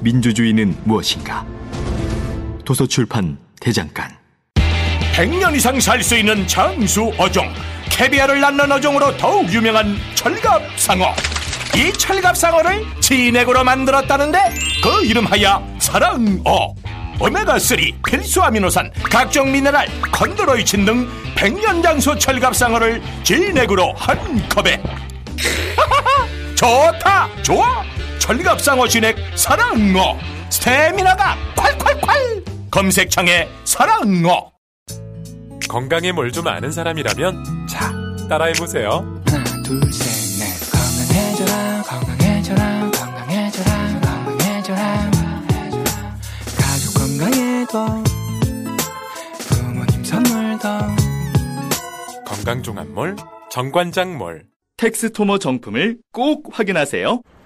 민주주의는 무엇인가? 도서출판 대장간. 100년 이상 살 수 있는 장수 어종. 캐비아를 낳는 어종으로 더욱 유명한 철갑상어. 이 철갑상어를 진액으로 만들었다는데 그 이름하여 사랑어. 오메가3 필수 아미노산 각종 미네랄 컨드로이친 등 백년 장수 철갑상어를 진액으로 한 컵에. 좋다! 좋아 철갑상어 진액 사랑어. 스태미나가 콸콸콸. 검색창에 사랑어. 건강에 뭘 좀 아는 사람이라면 자 따라해보세요. 하나 둘셋넷. 건강해져라 건강해져라 건강해져라 건강해져라. 가족 건강에도 부모님 선물도. 건강종합몰 정관장몰. 텍스토머 정품을 꼭 확인하세요.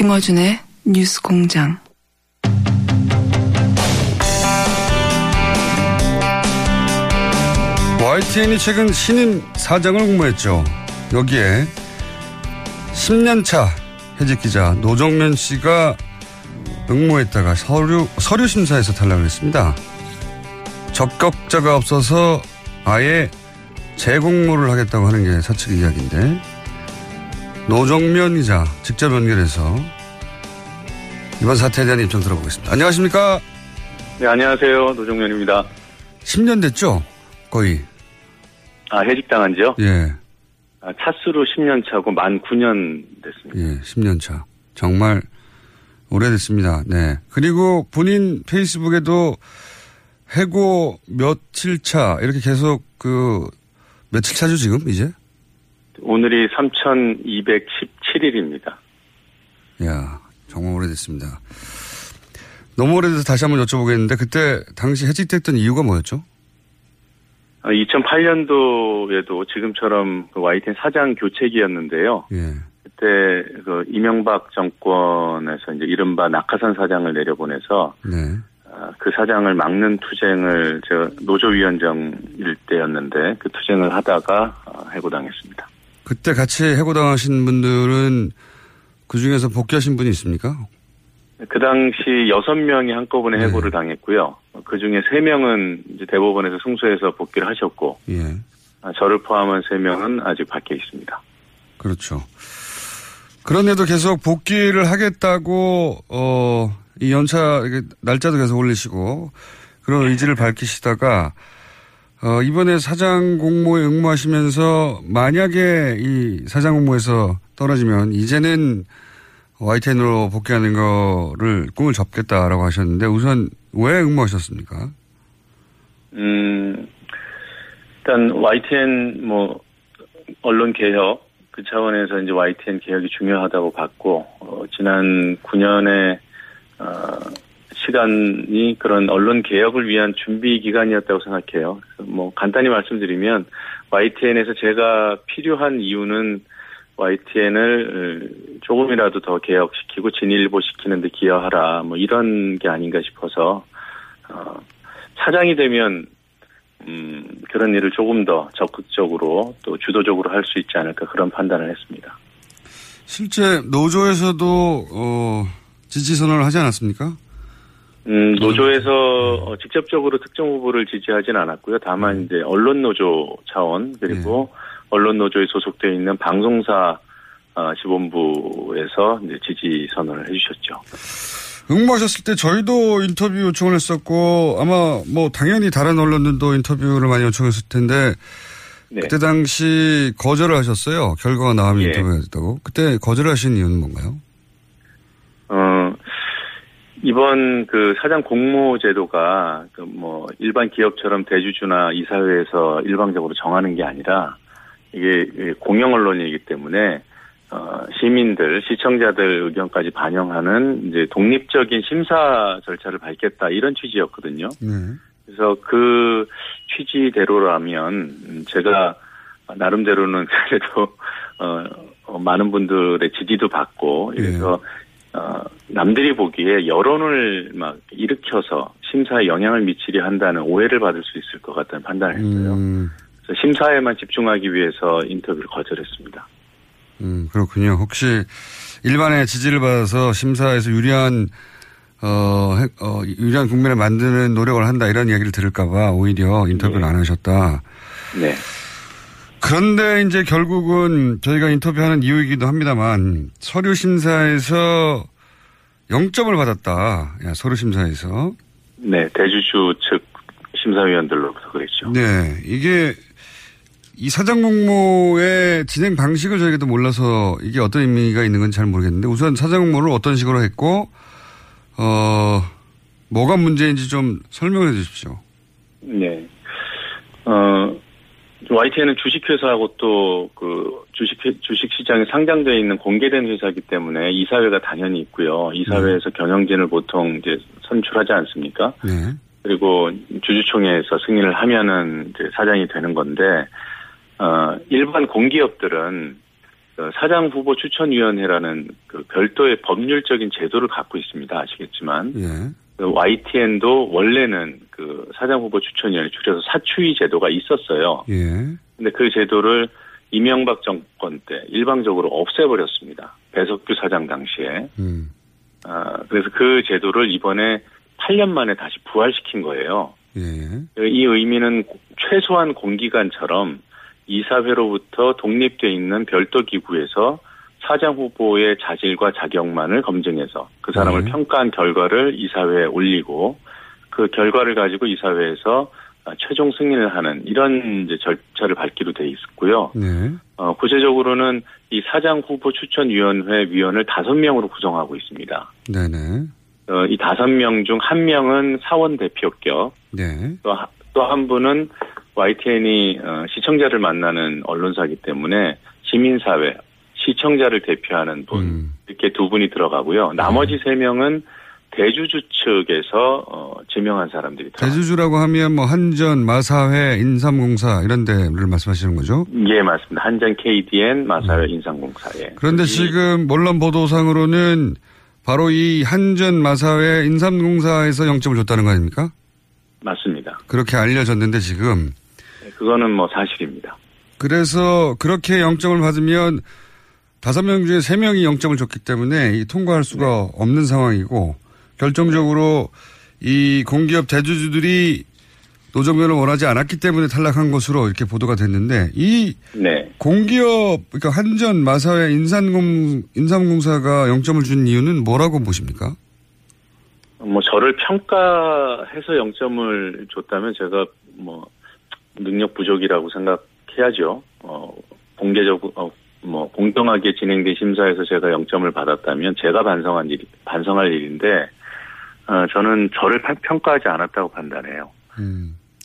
김어준의 뉴스 공장 YTN이 최근 신임 사장을 공모했죠. 여기에 10년차 해직 기자 노정면 씨가 응모했다가 서류, 서류 심사에서 탈락을 했습니다. 적격자가 없어서 아예 재공모를 하겠다고 하는 게 사측 이야기인데 노정면 기자 직접 연결해서 이번 사태에 대한 입장 들어보겠습니다. 안녕하십니까? 네, 안녕하세요. 노정면입니다. 10년 됐죠? 거의. 아, 해직당한 지요? 예. 아, 차수로 10년 차고 만 9년 됐습니다. 예, 10년 차. 정말 오래됐습니다. 네. 그리고 본인 페이스북에도 해고 며칠 차 이렇게 계속 그 며칠 차죠 지금 이제? 오늘이 3,217일입니다. 야 정말 오래됐습니다. 너무 오래돼서 다시 한번 여쭤보겠는데 그때 당시 해직됐던 이유가 뭐였죠? 2008년도에도 지금처럼 그 YTN 사장 교체기였는데요. 예. 그때 그 이명박 정권에서 이제 이른바 낙하산 사장을 내려보내서 네. 아, 그 사장을 막는 투쟁을 제가 노조위원장 일 때였는데 그 투쟁을 하다가 아, 해고당했습니다. 그때 같이 해고당하신 분들은 그 중에서 복귀하신 분이 있습니까? 그 당시 여섯 명이 한꺼번에 네. 해고를 당했고요. 그 중에 세 명은 이제 대법원에서 승소해서 복귀를 하셨고, 예. 아, 저를 포함한 세 명은 아직 밖에 있습니다. 그렇죠. 그런데도 계속 복귀를 하겠다고 어, 이 연차 날짜도 계속 올리시고 그런 의지를 밝히시다가 어, 이번에 사장 공모에 응모하시면서 만약에 이 사장 공모에서 떨어지면 이제는 YTN으로 복귀하는 거를 꿈을 접겠다라고 하셨는데 우선 왜 응모하셨습니까? 음, 일단 YTN 뭐 언론 개혁 그 차원에서 이제 YTN 개혁이 중요하다고 봤고 어, 지난 9년의 어, 시간이 그런 언론 개혁을 위한 준비 기간이었다고 생각해요. 뭐 간단히 말씀드리면 YTN에서 제가 필요한 이유는 YTN을 조금이라도 더 개혁시키고 진일보시키는 데 기여하라 뭐 이런 게 아닌가 싶어서 어, 차장이 되면 음, 그런 일을 조금 더 적극적으로 또 주도적으로 할 수 있지 않을까 그런 판단을 했습니다. 실제 노조에서도 어, 지지 선언을 하지 않았습니까? 음, 노조에서 어, 직접적으로 특정 후보를 지지하진 않았고요. 다만 이제 언론 노조 차원 그리고 언론 노조에 소속되어 있는 방송사 어, 지본부에서 이제 지지 선언을 해주셨죠. 응모하셨을 때 저희도 인터뷰 요청을 했었고 아마 뭐 당연히 다른 언론들도 인터뷰를 많이 요청했을 텐데 네. 그때 당시 거절을 하셨어요. 결과가 나오면 예. 인터뷰했다고. 그때 거절하신 이유는 뭔가요? 어, 이번 그 사장 공모 제도가 그 뭐 일반 기업처럼 대주주나 이사회에서 일방적으로 정하는 게 아니라 이게 공영 언론이기 때문에 어, 시민들, 시청자들 의견까지 반영하는 이제 독립적인 심사 절차를 밟겠다 이런 취지였거든요. 네. 그래서 그 취지대로라면 음, 제가 나름대로는 그래도 어, 어, 많은 분들의 지지도 받고 그래서 어, 남들이 보기에 여론을 막 일으켜서 심사에 영향을 미치려 한다는 오해를 받을 수 있을 것 같다는 판단을 했어요. 음, 그래서 심사에만 집중하기 위해서 인터뷰를 거절했습니다. 음, 그렇군요. 혹시 일반의 지지를 받아서 심사에서 유리한 어, 핵- 어, 유리한 국면을 만드는 노력을 한다 이런 이야기를 들을까봐 오히려 인터뷰를 안 하셨다. 네. 그런데 이제 결국은 저희가 인터뷰하는 이유이기도 합니다만 서류 심사에서 0점을 받았다. 야, 서류 심사에서. 네, 대주주 측 심사위원들로부터 그랬죠. 네, 이게 이 사장 공모의 진행 방식을 저희가 몰라서 이게 어떤 의미가 있는 건지 잘 모르겠는데 우선 사장 공모를 어떤 식으로 했고 어 뭐가 문제인지 좀 설명해 주십시오. 네. 어, YTN은 주식회사하고 또 그 주식, 주식시장에 상장되어 있는 공개된 회사이기 때문에 이사회가 당연히 있고요. 이사회에서 경영진을 보통 이제 선출하지 않습니까? 네. 그리고 주주총회에서 승인을 하면은 이제 사장이 되는 건데, 어, 일반 공기업들은 그 사장 후보 추천위원회라는 그 별도의 법률적인 제도를 갖고 있습니다. 아시겠지만. 예. 그 YTN도 원래는 그 사장 후보 추천위원회 줄여서 사추위 제도가 있었어요. 예. 근데 그 제도를 이명박 정권 때 일방적으로 없애버렸습니다. 배석규 사장 당시에. 음. 아, 그래서 그 제도를 이번에 8년 만에 다시 부활시킨 거예요. 예. 이 의미는 최소한 공기관처럼 이사회로부터 독립돼 있는 별도 기구에서 사장 후보의 자질과 자격만을 검증해서 그 사람을 네. 평가한 결과를 이사회에 올리고 그 결과를 가지고 이사회에서 최종 승인을 하는 이런 이제 절차를 밟기로 돼 있었고요. 네. 어, 구체적으로는 이 사장 후보 추천위원회 위원을 다섯 명으로 구성하고 있습니다. 네네. 어, 이 다섯 명 중 한 명은 사원 대표 격, 네. 또한 분은 YTN이 어, 시청자를 만나는 언론사이기 때문에 시민사회, 시청자를 대표하는 분 음. 이렇게 두 분이 들어가고요. 나머지 세 명은 대주주 측에서 어, 지명한 사람들이. 대주주라고 하면 뭐 한전, 마사회, 인삼공사 이런 데를 말씀하시는 거죠? 예, 맞습니다. 한전 KDN, 마사회, 인상공사에. 그런데 지금 언론 보도상으로는 바로 이 한전, 마사회, 인삼공사에서 0점을 줬다는 거 아닙니까? 맞습니다. 그렇게 알려졌는데 지금 그거는 뭐 사실입니다. 그래서 그렇게 0점을 받으면 다섯 명 중에 세 명이 0점을 줬기 때문에 이 통과할 수가 없는 상황이고 결정적으로 이 공기업 대주주들이 노정면을 원하지 않았기 때문에 탈락한 것으로 이렇게 보도가 됐는데 이 네. 공기업 그러니까 한전, 마사회, 인삼공 인삼공사가 0점을 준 이유는 뭐라고 보십니까? 뭐 저를 평가해서 0점을 줬다면 제가 뭐 능력 부족이라고 생각해야죠. 어 공개적으로 어, 뭐 공정하게 진행된 심사에서 제가 0점을 받았다면 제가 반성한 일 반성할 일인데 어 저는 저를 파- 평가하지 않았다고 판단해요.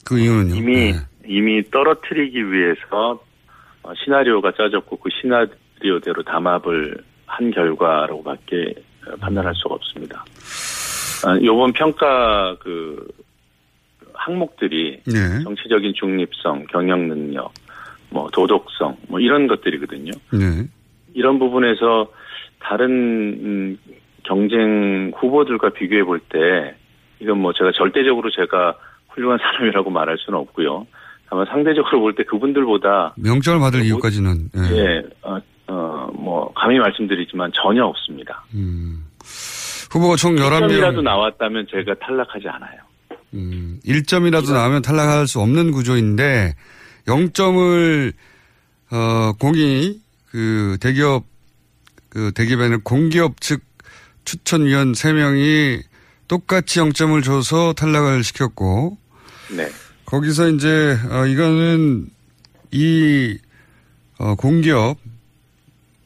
그 이유는요? 이미 네. 이미 떨어뜨리기 위해서 어, 시나리오가 짜졌고 그 시나리오대로 담합을 한 결과로밖에 어, 판단할 수가 없습니다. 아, 요번 평가 그 항목들이 네. 정치적인 중립성, 경영 능력, 뭐 도덕성, 뭐 이런 것들이거든요. 네. 이런 부분에서 다른 음, 경쟁 후보들과 비교해 볼 때 이건 뭐 제가 절대적으로 제가 훌륭한 사람이라고 말할 수는 없고요. 다만 상대적으로 볼 때 그분들보다 명령을 받을 이유까지는 예. 예, 어, 어, 뭐 감히 말씀드리지만 전혀 없습니다. 후보가 총 11명. 1점이라도 나왔다면 제가 탈락하지 않아요. 음, 1점이라도 나오면 탈락할 수 없는 구조인데 0점을 어, 공이 그 대기업 그 대기업에는 공기업 측 추천위원 3명이 똑같이 0점을 줘서 탈락을 시켰고 네. 거기서 이제 어, 이거는 이 어, 공기업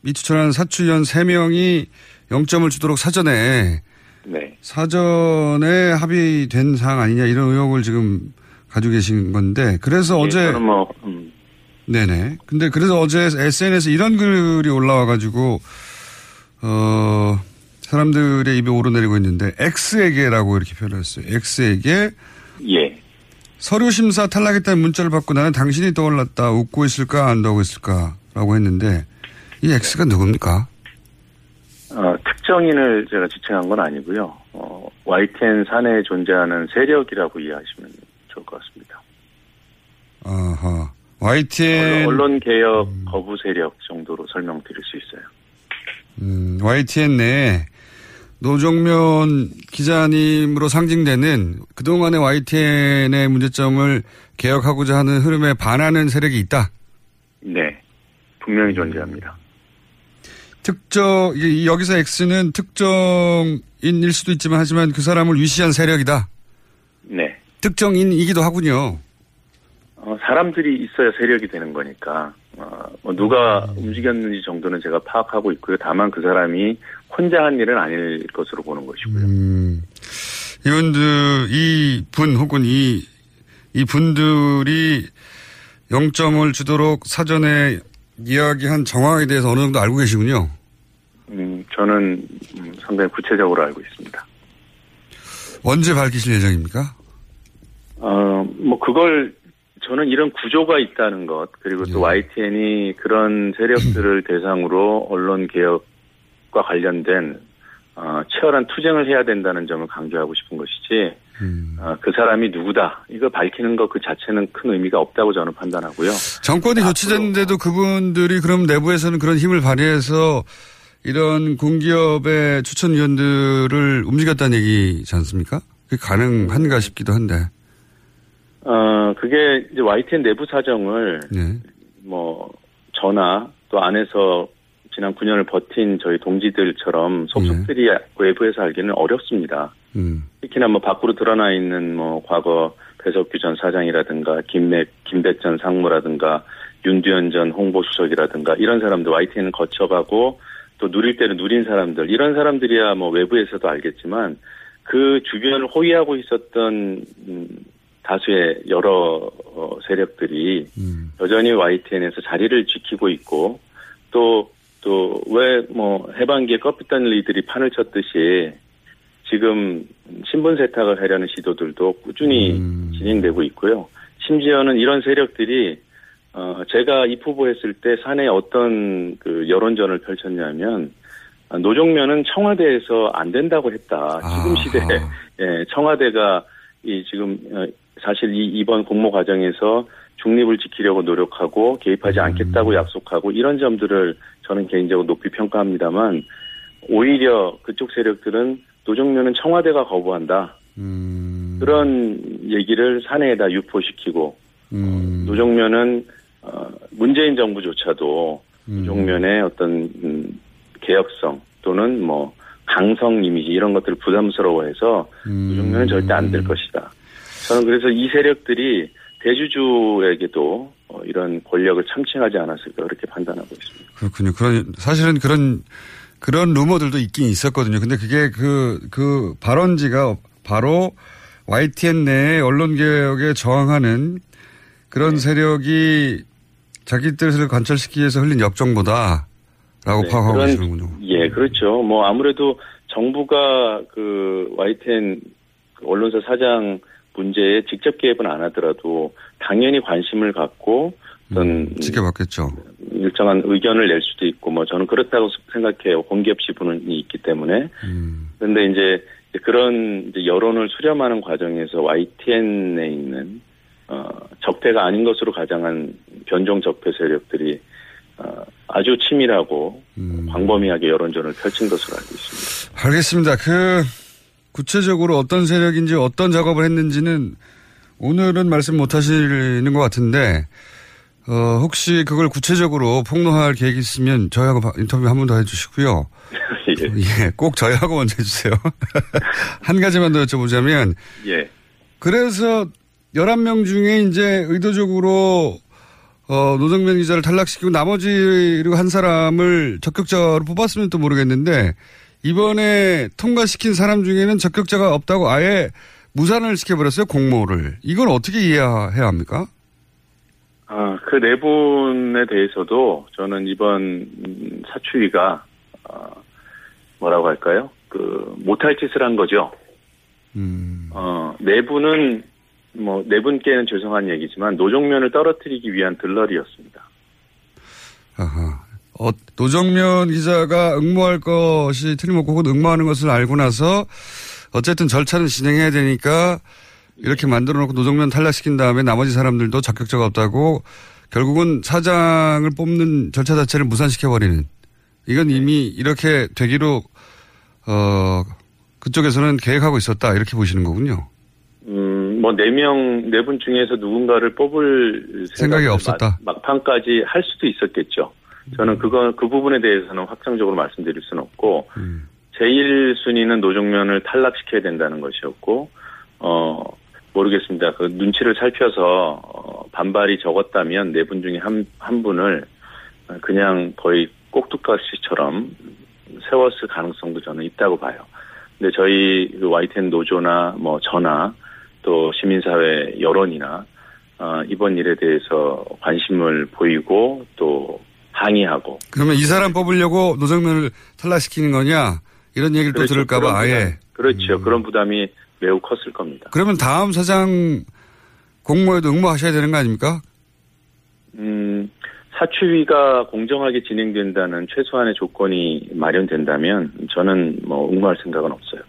이 추천한 사추위원 3명이 0점을 주도록 사전에 네. 사전에 합의된 사항 아니냐 이런 의혹을 지금 가지고 계신 건데 그래서 예, 어제 뭐 음, 네네. 근데 그래서 어제 SNS에 이런 글이 올라와 가지고 어 사람들의 입에 오르내리고 있는데 X에게라고 이렇게 표현했어요. X에게 예. 서류 심사 탈락했다는 문자를 받고 나는 당신이 떠올랐다. 웃고 있을까 안 웃고 있을까라고 했는데 이 X가 누굽니까? 어, 특정인을 제가 지칭한 건 아니고요. 어, YTN 산에 존재하는 세력이라고 이해하시면 좋을 것 같습니다. 아하. YTN 언론 개혁 거부 세력 정도로 설명드릴 수 있어요. 음, YTN 내에 노정면 기자님으로 상징되는 그동안의 YTN의 문제점을 개혁하고자 하는 흐름에 반하는 세력이 있다. 네. 분명히 존재합니다. 특정, 여기서 X는 특정인일 수도 있지만 하지만 그 사람을 위시한 세력이다. 네. 특정인이기도 하군요. 어, 사람들이 있어야 세력이 되는 거니까 어, 뭐 누가 움직였는지 정도는 제가 파악하고 있고요. 다만 그 사람이 혼자 한 일은 아닐 것으로 보는 것이고요. 음, 이분들, 이분 혹은 이, 이 분들이 0점을 주도록 사전에 이야기한 정황에 대해서 어느 정도 알고 계시군요. 음, 저는 음, 상당히 구체적으로 알고 있습니다. 언제 밝히실 예정입니까? 어, 뭐 그걸 저는 이런 구조가 있다는 것 그리고 또 YTN이 그런 세력들을 대상으로 언론 개혁과 관련된 어, 치열한 투쟁을 해야 된다는 점을 강조하고 싶은 것이지 어, 그 사람이 누구다 이거 밝히는 것 그 자체는 큰 의미가 없다고 저는 판단하고요. 정권이 교체됐는데도 그분들이 그럼 내부에서는 그런 힘을 발휘해서 이런 공기업의 추천위원들을 움직였다는 얘기지 않습니까? 그게 가능한가 싶기도 한데. 어, 그게 이제 YTN 내부 사정을 네. 뭐 저나 또 안에서 지난 9년을 버틴 저희 동지들처럼 속속들이 외부에서 알기는 어렵습니다. 음. 특히나 뭐 밖으로 드러나 있는 뭐 과거 배석규 전 사장이라든가 김맥 김백 전 상무라든가 윤두현 전 홍보수석이라든가 이런 사람들 YTN은 거쳐가고 또 누릴 때는 누린 사람들 이런 사람들이야 뭐 외부에서도 알겠지만 그 주변을 호위하고 있었던 음, 다수의 여러 어, 세력들이 여전히 YTN에서 자리를 지키고 있고 또 또 왜 뭐 해방기에 껍데기들이 판을 쳤듯이 지금 신분 세탁을 하려는 시도들도 꾸준히 진행되고 있고요. 심지어는 이런 세력들이 어 제가 입후보했을 때 산에 어떤 그 여론전을 펼쳤냐면 아, 노종면은 청와대에서 안 된다고 했다. 지금 시대에 예, 청와대가 이 지금 어, 사실 이 이번 공모 과정에서 중립을 지키려고 노력하고 개입하지 않겠다고 약속하고 이런 점들을 저는 개인적으로 높이 평가합니다만 오히려 그쪽 세력들은 노정면은 청와대가 거부한다. 그런 얘기를 사내에다 유포시키고 노정면은 어, 문재인 정부조차도 노정면의 어떤 음, 개혁성 또는 뭐 강성 이미지 이런 것들을 부담스러워해서 노정면은 절대 안 될 것이다. 저는 그래서 이 세력들이 대주주에게도 어, 이런 권력을 참칭하지 않았을까 그렇게 판단하고 있습니다. 그렇군요. 그런, 사실은 그런, 그런 루머들도 있긴 있었거든요. 근데 그게 그, 그 발언지가 바로 YTN 내에 언론 개혁에 저항하는 그런 네. 세력이 자기 뜻을 관철시키기 위해서 흘린 역정보다 라고 네, 파악하고 계시는군요. 예, 그렇죠. 뭐 아무래도 정부가 그 YTN 그 언론사 사장 문제에 직접 개입은 안 하더라도 당연히 관심을 갖고 어떤 음, 지켜봤겠죠. 일정한 의견을 낼 수도 있고 뭐 저는 그렇다고 생각해요. 공기업 지분이 있기 때문에. 음. 그런데 이제 그런 이제 여론을 수렴하는 과정에서 YTN에 있는 어, 적폐가 아닌 것으로 가장한 변종 적폐 세력들이 어, 아주 치밀하고 광범위하게 여론전을 펼친 것으로 알고 있습니다. 알겠습니다. 그 구체적으로 어떤 세력인지 어떤 작업을 했는지는 오늘은 말씀 못 하시는 것 같은데 어, 혹시 그걸 구체적으로 폭로할 계획이 있으면 저희하고 바- 인터뷰 한 번 더 해주시고요. 예, 꼭 저희하고 먼저 해주세요. 한 가지만 더 여쭤보자면 예. 그래서 11명 중에 이제 의도적으로 어, 노정면 기자를 탈락시키고 나머지 한 사람을 적격자로 뽑았으면 또 모르겠는데 이번에 통과시킨 사람 중에는 적격자가 없다고 아예 무산을 시켜버렸어요 공모를. 이걸 어떻게 이해해야 합니까? 아, 그 네 분에 대해서도 저는 이번 음, 사추위가 어, 뭐라고 할까요? 그 못할 짓을 한 거죠. 어, 네 분은 뭐 네 분께는 죄송한 얘기지만 노정면을 떨어뜨리기 위한 들러리였습니다. 아하. 어, 노정면 기자가 응모할 것이 틀림없고 혹은 응모하는 것을 알고 나서 어쨌든 절차는 진행해야 되니까 이렇게 만들어 놓고 노정면 탈락시킨 다음에 나머지 사람들도 자격자가 없다고 결국은 사장을 뽑는 절차 자체를 무산시켜버리는 이건 이미 이렇게 되기로 어 그쪽에서는 계획하고 있었다 이렇게 보시는 거군요. 음, 뭐 네 명 네 분 중에서 누군가를 뽑을 생각이 없었다. 막, 막판까지 할 수도 있었겠죠. 저는 그거 그 부분에 대해서는 확정적으로 말씀드릴 수는 없고 제일 순위는 노정면을 탈락시켜야 된다는 것이었고 어 모르겠습니다. 그 눈치를 살펴서 어, 반발이 적었다면 네 분 중에 한 한 분을 그냥 거의 꼭두가시처럼 세웠을 가능성도 저는 있다고 봐요. 근데 저희 그 YTN 노조나 뭐 저나 또 시민사회 여론이나 어, 이번 일에 대해서 관심을 보이고 또 항의하고 그러면 이 사람 뽑으려고 노정면을 탈락시키는 거냐 이런 얘기를 또 그렇죠. 들을까봐 그런 아예 그렇죠. 그런 부담이 매우 컸을 겁니다. 그러면 다음 사장 공모에도 응모하셔야 되는 거 아닙니까? 음, 사추위가 공정하게 진행된다는 최소한의 조건이 마련된다면 저는 뭐 응모할 생각은 없어요.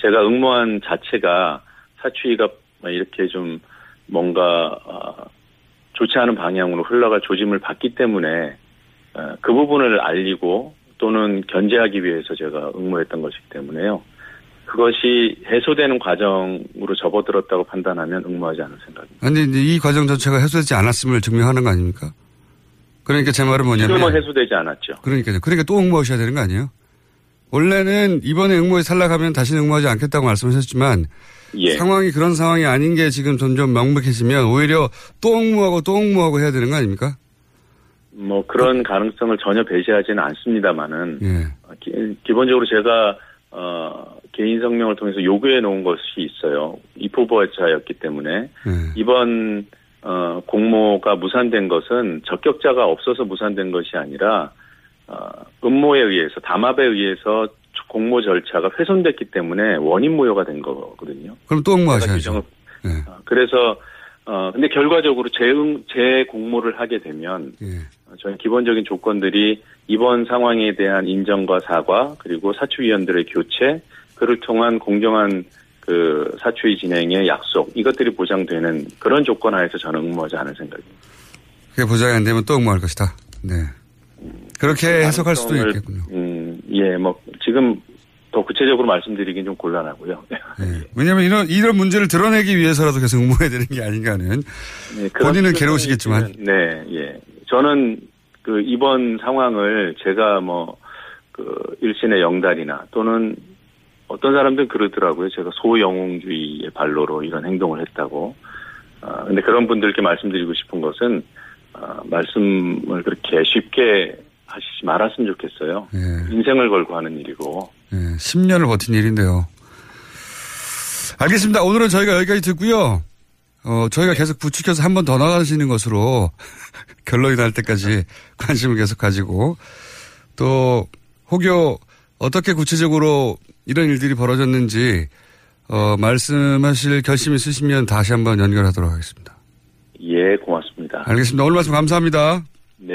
제가 응모한 자체가 사추위가 이렇게 좀 뭔가 아, 좋지 않은 방향으로 흘러갈 조짐을 봤기 때문에 어, 그 부분을 알리고 또는 견제하기 위해서 제가 응모했던 것이기 때문에요. 그것이 해소되는 과정으로 접어들었다고 판단하면 응모하지 않을 생각입니다. 근데 이 과정 자체가 해소되지 않았음을 증명하는 거 아닙니까? 그러니까 제 말은 뭐냐면. 지금은 해소되지 않았죠. 그러니까요. 그러니까 또 응모하셔야 되는 거 아니에요? 원래는 이번에 응모에 탈락하면 다시는 응모하지 않겠다고 말씀하셨지만 예. 상황이 그런 상황이 아닌 게 지금 점점 명백해지면 오히려 또 응모하고 또 응모하고 해야 되는 거 아닙니까? 뭐 그런 가능성을 전혀 배제하지는 않습니다만은 예. 기, 본적으로 제가 어, 개인 성명을 통해서 요구해 놓은 것이 있어요. 입후보자였기 때문에 예. 이번 어, 공모가 무산된 것은 적격자가 없어서 무산된 것이 아니라 어, 음모에 의해서 담합에 의해서 공모 절차가 훼손됐기 때문에 원인 무효가 된 거거든요. 그럼 또 응모하셔야죠. 예. 어, 그래서 어 근데 결과적으로 재응 재공모를 하게 되면 예. 어, 저는 기본적인 조건들이 이번 상황에 대한 인정과 사과 그리고 사추위원들의 교체 그를 통한 공정한 그 사추위 진행의 약속 이것들이 보장되는 그런 조건 하에서 저는 응모하지 않을 생각입니다. 그게 보장이 안 되면 또 응모할 것이다. 네. 그렇게 해석할 수도 있겠군요. 음, 예, 뭐 지금 더 구체적으로 말씀드리긴 좀 곤란하고요. 예. 왜냐하면 이런 이런 문제를 드러내기 위해서라도 계속 응모해야 되는 게 아닌가는 네, 본인은 괴로우시겠지만 네, 예. 저는 그 이번 상황을 제가 뭐 그 일신의 영달이나 또는 어떤 사람들은 그러더라고요. 제가 소영웅주의의 발로로 이런 행동을 했다고. 아, 근데 그런 분들께 말씀드리고 싶은 것은 아, 말씀을 그렇게 쉽게 하시지 말았으면 좋겠어요. 예. 인생을 걸고 하는 일이고. 예, 10년을 버틴 일인데요. 알겠습니다. 오늘은 저희가 여기까지 듣고요. 어, 저희가 계속 부추겨서 한 번 더 나가시는 것으로 결론이 날 때까지 관심을 계속 가지고 또 혹여 어떻게 구체적으로 이런 일들이 벌어졌는지 어, 말씀하실 결심 있으시면 다시 한번 연결하도록 하겠습니다. 예, 고맙습니다. 알겠습니다. 오늘 말씀 감사합니다. 네.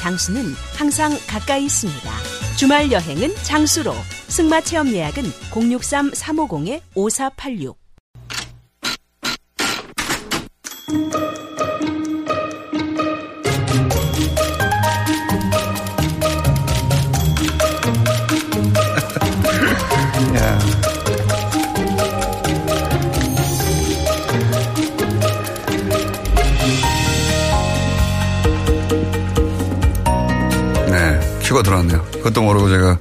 장수는 항상 가까이 있습니다. 주말 여행은 장수로. 승마 체험 예약은 063-350-5486. 네, 큐가 들어왔네요. 그것도 모르고 제가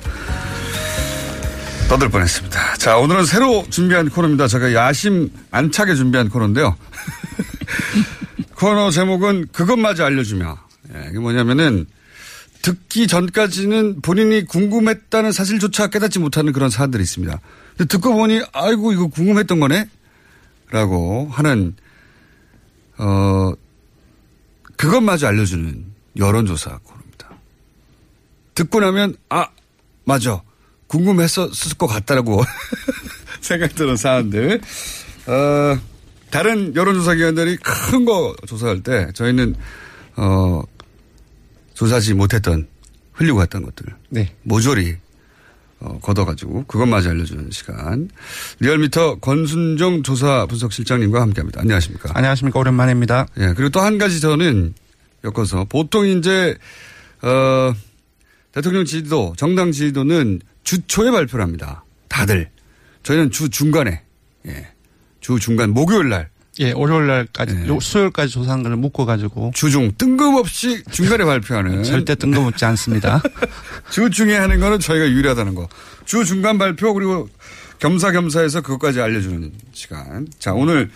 떠들 뻔했습니다. 자, 오늘은 새로 준비한 코너입니다. 제가 야심 안차게 준비한 코너인데요. 코너 제목은 그것마저 알려주며. 예, 이게 뭐냐면은 듣기 전까지는 본인이 궁금했다는 사실조차 깨닫지 못하는 그런 사안들이 있습니다. 듣고 보니 아이고 이거 궁금했던 거네? 라고 하는 어 그것마저 알려주는 여론조사 코너입니다. 듣고 나면 아 맞아 궁금했었을 것 같다라고 생각 드는 사안들 어, 다른 여론조사 기관들이 큰 거 조사할 때 저희는 어 조사하지 못했던 흘리고 갔던 것들 네. 모조리 어, 걷어가지고 그것마저 알려주는 시간 리얼미터 권순정 조사 분석실장님과 함께합니다. 안녕하십니까? 안녕하십니까 오랜만입니다. 예 그리고 또 한 가지 저는 엮어서 보통 이제 어, 대통령 지지도 정당 지지도는 주 초에 발표를 합니다. 다들 저희는 주 중간에 예, 주 중간 목요일 날 예, 월요일 날까지, 요 수요일까지 조사한 걸 묶어가지고. 주중, 뜬금없이 중간에 발표하는. 절대 뜬금없지 않습니다. 주 중에 하는 거는 저희가 유리하다는 거. 주 중간 발표, 그리고 겸사겸사해서 그것까지 알려주는 시간. 자, 오늘,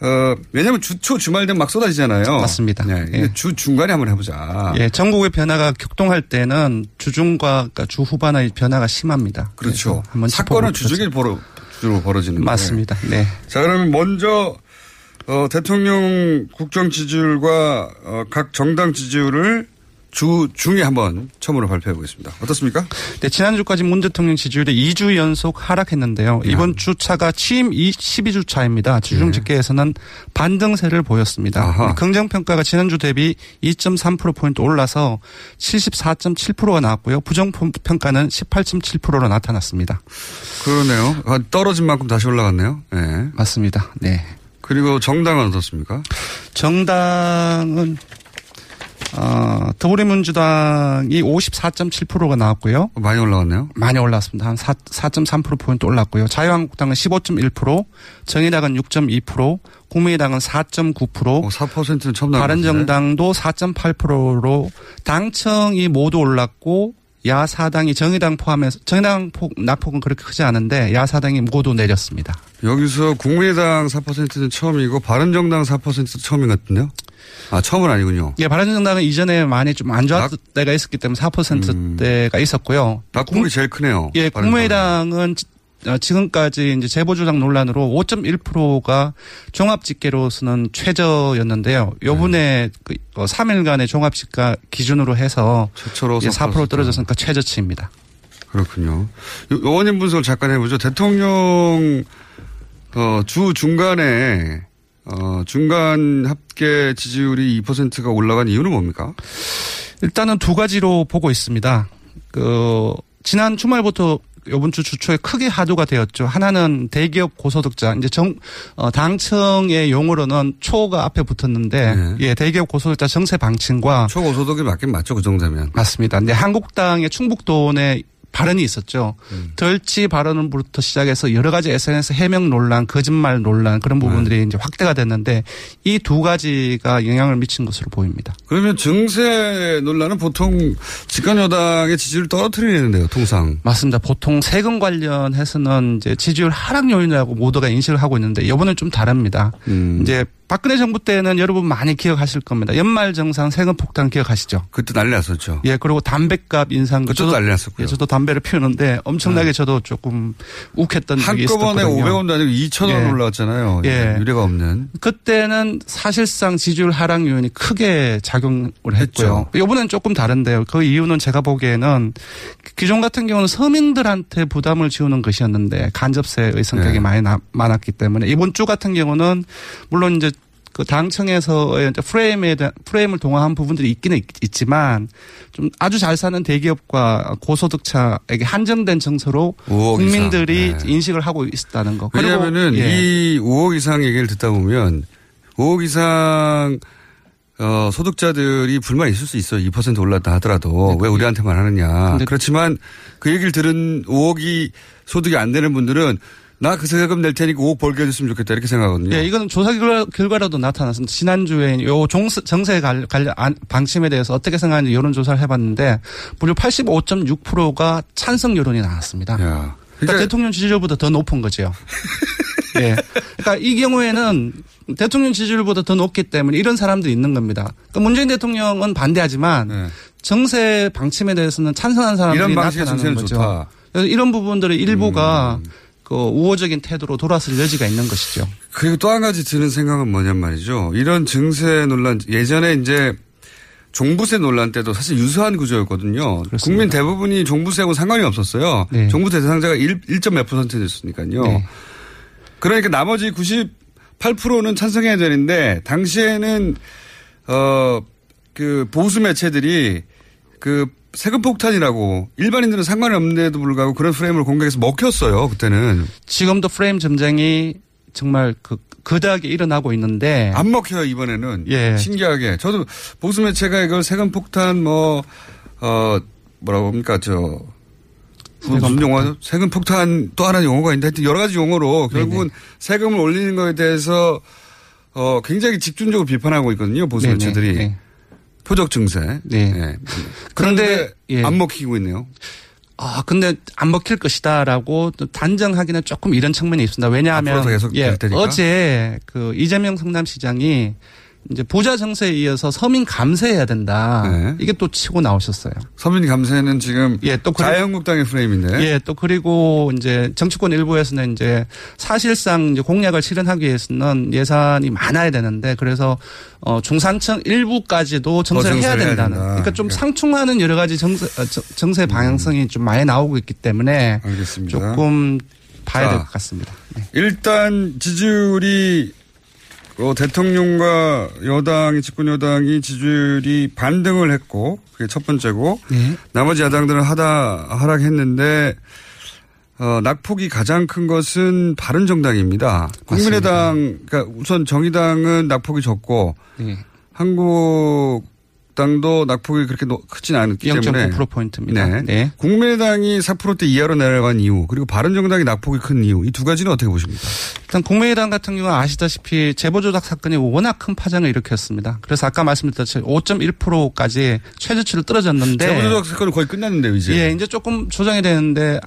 어, 왜냐면 주초 주말 되면 막 쏟아지잖아요. 맞습니다. 네, 예. 주 중간에 한번 해보자. 예, 전국의 변화가 격동할 때는 주중과 그러니까 주 후반의 변화가 심합니다. 그렇죠. 한번 사건은 주중에 벌어, 주로 벌어지는 맞습니다. 네. 자, 그러면 먼저, 어, 대통령 국정 지지율과 어, 각 정당 지지율을 주 중에 한번 처음으로 발표해 보겠습니다. 어떻습니까? 네, 지난주까지 문 대통령 지지율이 2주 연속 하락했는데요. 이번 주차가 취임 12주 차입니다. 주중 집계에서는 반등세를 보였습니다. 긍정 평가가 지난주 대비 2.3%포인트 올라서 74.7%가 나왔고요. 부정 평가는 18.7%로 나타났습니다. 그러네요. 아, 떨어진 만큼 다시 올라갔네요. 네. 맞습니다. 네. 그리고 정당은 어떻습니까? 정당은 어, 더불어민주당이 54.7%가 나왔고요. 많이 올라갔네요. 많이 올랐습니다. 한 4, 4.3%포인트 올랐고요. 자유한국당은 15.1%, 정의당은 6.2%, 국민의당은 4.9%, 4%는 처음 나왔 바른정당도 4.8%로 당청이 모두 올랐고 야사당이 정의당 포함해서 정의당 폭, 낙폭은 그렇게 크지 않은데 야사당이 모두 내렸습니다. 여기서 국민의당 4%는 처음이고 바른정당 4%도 처음인 것 같은데요? 아, 처음은 아니군요. 예, 바른정당은 이전에 많이 좀 안 좋았을 때가 있었기 때문에 4%대가 있었고요. 낙폭이 제일 크네요. 예, 국민의당은 어, 지금까지 이제 재보조장 논란으로 5.1%가 종합 집계로서는 최저였는데요. 요번에 그 3일간의 종합 집가 기준으로 해서 최초로 예, 4% 떨어졌으니까 최저치입니다. 그렇군요. 의원님 분석을 잠깐 해보죠. 대통령 어, 주 중간에 어, 중간 합계 지지율이 2%가 올라간 이유는 뭡니까? 일단은 두 가지로 보고 있습니다. 그 지난 주말부터 이번 주 주초에 크게 하도가 되었죠. 하나는 대기업 고소득자. 이제 정, 어, 당청의 용어로는 초가 앞에 붙었는데, 네. 예, 대기업 고소득자 정세 방침과. 초고소득이 맞긴 맞죠, 그 정도면. 맞습니다. 근데 한국당의 충북도내 발언이 있었죠. 음. 덜치 발언부터 시작해서 여러 가지 SNS 해명 논란, 거짓말 논란 그런 부분들이 네. 이제 확대가 됐는데 이 두 가지가 영향을 미친 것으로 보입니다. 그러면 증세 논란은 보통 집권 여당의 지지를 떨어뜨리는데요, 통상. 맞습니다. 보통 세금 관련해서는 이제 지지율 하락 요인이라고 모두가 인식을 하고 있는데 이번엔 좀 다릅니다. 음. 이제 박근혜 정부 때는 여러분 많이 기억하실 겁니다. 연말 정산 세금 폭탄 기억하시죠? 그때 난리 났었죠. 예, 그리고 담배값 인상. 그때도 난리 났었고요. 예, 저도 담배를 피우는데 엄청나게 저도 조금 욱했던 적이 한꺼번에 있었거든요. 500원도 아니고 2,000원 예. 올라왔잖아요. 예. 유례가 없는. 그때는 사실상 지지율 하락 요인이 크게 작용을 했고요. 이번엔 조금 다른데요. 그 이유는 제가 보기에는 기존 같은 경우는 서민들한테 부담을 지우는 것이었는데 간접세의 성격이 네. 많이 나- 많았기 때문에 이번 주 같은 경우는 물론 이제 그 당청에서의 프레임에 대한 프레임을 동화한 부분들이 있기는 있, 있지만 좀 아주 잘 사는 대기업과 고소득자에게 한정된 정서로 5억 국민들이. 네. 인식을 하고 있다는 거. 왜냐하면은 예. 이 5억 이상 얘기를 듣다 보면 5억 이상 어, 소득자들이 불만 있을 수 있어요. 2% 올랐다 하더라도 왜 우리한테만 하느냐. 그렇지만 그 얘기를 들은 5억이 소득이 안 되는 분들은 나 그 세금 낼 테니까 5억 벌게 해줬으면 좋겠다 이렇게 생각하거든요. 예, 이거는 조사 결과, 결과로도 나타났습니다. 지난주에 요 종세, 정세 관- 관련 안- 방침에 대해서 어떻게 생각하는지 여론조사를 해봤는데 무려 85.6%가 찬성 여론이 나왔습니다. 그러니까 대통령 지지율보다 더 높은 거죠. 예. 그러니까 이 경우에는 대통령 지지율보다 더 높기 때문에 이런 사람들이 있는 겁니다. 그러니까 문재인 대통령은 반대하지만 정세 방침에 대해서는 찬성하는 사람들이 네. 나타나는 거죠. 좋다. 음. 그래서 이런 부분들의 일부가 그 우호적인 태도로 돌아설 여지가 있는 것이죠. 그리고 또 한 가지 드는 생각은 뭐냔 말이죠. 이런 증세 논란 예전에 이제 종부세 논란 때도 사실 유사한 구조였거든요. 국민 대부분이 종부세하고 상관이 없었어요. 종부세 대상자가 1, 1 몇 퍼센트였으니까요. 네. 그러니까 나머지 98%는 찬성해야 되는데 당시에는 어 그 보수 매체들이 그 세금 폭탄이라고 일반인들은 상관이 없는데도 불구하고 그런 프레임을 공격해서 먹혔어요. 그때는 지금도 프레임 점쟁이 정말 그 거대하게 일어나고 있는데 안 먹혀요 이번에는 예. 신기하게 저도 보수 매체가 이걸 세금 폭탄 뭐어 뭐라고 합니까 저 무슨 용어 세금 폭탄 또 하나 용어가 있는데 하여튼 여러 가지 용어로 결국은 세금을 올리는 거에 대해서 어 굉장히 집중적으로 비판하고 있거든요 보수 네네. 매체들이 네. 표적 증세 네. 예. 그런데 그런데 예. 안 먹히고 있네요. 아, 근데 안 먹힐 것이다라고 또 단정하기는 조금 이런 측면이 있습니다. 왜냐하면 예. 어제 그 이재명 성남시장이 이제 부자 정세에 이어서 서민 감세해야 된다. 네. 이게 또 치고 나오셨어요. 서민 감세는 지금 예, 또 그리고- 자유한국당의 프레임인데 예, 또 그리고 이제 정치권 일부에서는 이제 사실상 이제 공약을 실현하기 위해서는 예산이 많아야 되는데 그래서 어 중산층 일부까지도 정세를 해야 된다는. 된다. 그러니까 좀 상충하는 여러 가지 정세 어, 정- 정세 방향성이 좀 많이 나오고 있기 때문에 알겠습니다. 조금 봐야 될 자. 것 같습니다. 네. 일단 지지율이 어, 대통령과 여당이 집권 여당이 지지율이 반등을 했고 그게 첫 번째고 네. 나머지 야당들은 하다 하락했는데 어, 낙폭이 가장 큰 것은 바른정당입니다. 국민의당 그러니까 우선 정의당은 낙폭이 적고 네. 한국 당도 낙폭이 그렇게 노- 크진 않기 때문에 0.9% 포인트입니다. 네. 네. 국민의당이 4%대 이하로 내려간 이유 그리고 바른정당이 낙폭이 큰 이유 이 두 가지는 어떻게 보십니까? 일단 국민의당 같은 경우는 아시다시피 제보조작 사건이 워낙 큰 파장을 일으켰습니다. 그래서 아까 말씀드렸듯이 5.1%까지 최저치를 떨어졌는데 제보조작 사건은 거의 끝났는데요 이제. 예, 이제 조금 조정이 되는데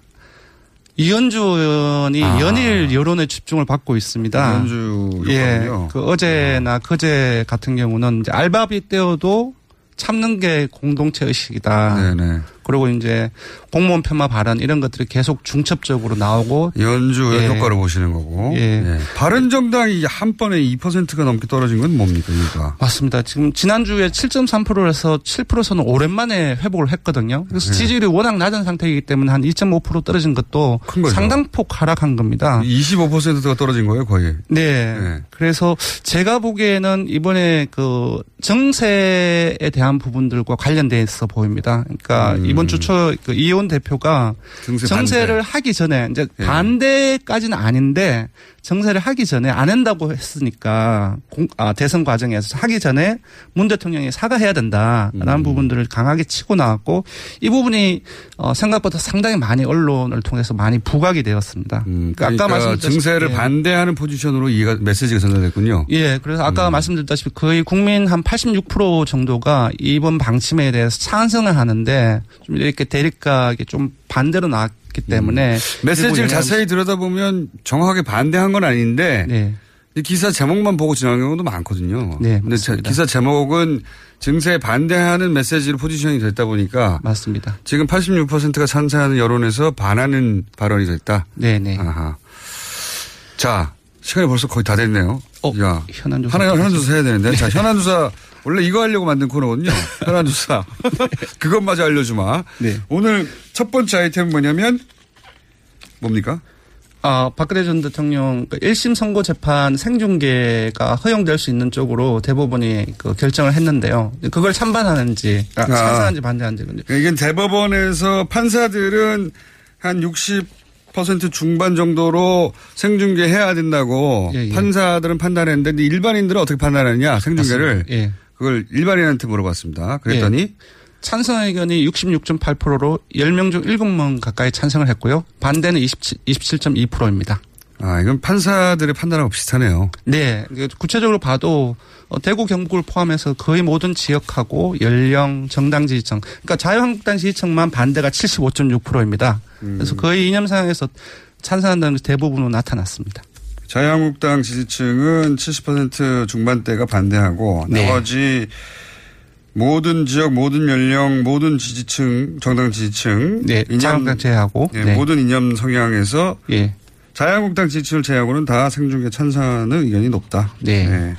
이현주 의원이 아. 연일 여론의 집중을 받고 있습니다. 이현주 예, 의원이요? 그 어제나 그제 같은 경우는 이제 알바비 떼어도 참는 게 공동체 의식이다. 네네. 그리고 이제 공무원 폄하 발언 이런 것들이 계속 중첩적으로 나오고 연주의 예. 효과를 보시는 거고. 예. 예. 바른 정당이 한 번에 2%가 넘게 떨어진 건 뭡니까 이유가? 맞습니다. 지금 지난주에 7.3%에서 7%서는 오랜만에 회복을 했거든요. 그래서 네. 지지율이 워낙 낮은 상태이기 때문에 한 2.5% 떨어진 것도. 상당폭 하락한 겁니다. 25%가 떨어진 거예요 거의. 네. 그래서 제가 보기에는 이번에 그 정세에 대한 부분들과 관련돼 있어 보입니다. 그러니까 음. 이번 주 초 그 이혼 대표가 정세를 반대. 하기 전에 이제 예. 반대까지는 아닌데 정세를 하기 전에 안 한다고 했으니까 공- 아, 대선 과정에서 하기 전에 문 대통령이 사과해야 된다라는 음. 부분들을 강하게 치고 나왔고 이 부분이 어, 생각보다 상당히 많이 언론을 통해서 많이 부각이 되었습니다. 그러니까 그러니까 말씀드렸다시피 증세를 예. 반대하는 포지션으로 이해가 메시지가 전달됐군요. 예, 그래서 음. 아까 말씀드렸다시피 거의 국민 한 86% 정도가 이번 방침에 대해서 찬성을 하는데 좀 이렇게 대립각이 좀 반대로 나왔 기 때문에 음. 메시지를 자세히 들여다보면 정확하게 반대한 건 아닌데 네. 이 기사 제목만 보고 지나간 경우도 많거든요. 네, 근데 제- 기사 제목은 증세에 반대하는 메시지로 포지션이 됐다 보니까 맞습니다. 지금 86%가 찬성하는 여론에서 반하는 발언이 됐다. 네, 네. 아하. 자, 시간이 벌써 거의 다 됐네요. 야, 현안 조사. 하나 현안 조사 해야 되는데. 자, 현안 조사 원래 이거 하려고 만든 코너거든요. 현안 조사. 그것마저 알려주마. 네. 오늘 첫 번째 아이템은 뭐냐면 뭡니까? 아, 박근혜 전 대통령 1심 선고 재판 생중계가 허용될 수 있는 쪽으로 대법원이 그 결정을 했는데요. 그걸 찬반하는지, 아, 아. 찬성하는지 반대하는지. 그러니까 이게 대법원에서 판사들은 한 60% 중반 정도로 생중계 해야 된다고 예, 예. 판사들은 판단했는데 일반인들은 어떻게 판단하느냐 생중계를. 예. 그걸 일반인한테 물어봤습니다. 그랬더니 예. 찬성 의견이 66.8%로 10명 중 7명 가까이 찬성을 했고요. 반대는 27, 27.2%입니다. 아 이건 판사들의 판단하고 비슷하네요. 네. 그 구체적으로 봐도 어, 대구 경북을 포함해서 거의 모든 지역하고 연령, 정당 지지층, 그러니까 자유한국당 지지층만 반대가 75.6%입니다. 그래서 거의 이념상에서 찬성한다는 것이 대부분으로 나타났습니다. 자유한국당 지지층은 70% 중반대가 반대하고 네. 나머지 모든 지역, 모든 연령, 모든 지지층, 정당 지지층, 네, 자유한국당 제외하고. 예, 네. 모든 이념 성향에서 예. 자유한국당 지지층을 제외하고는 다 생중계 찬성하는 의견이 높다. 네.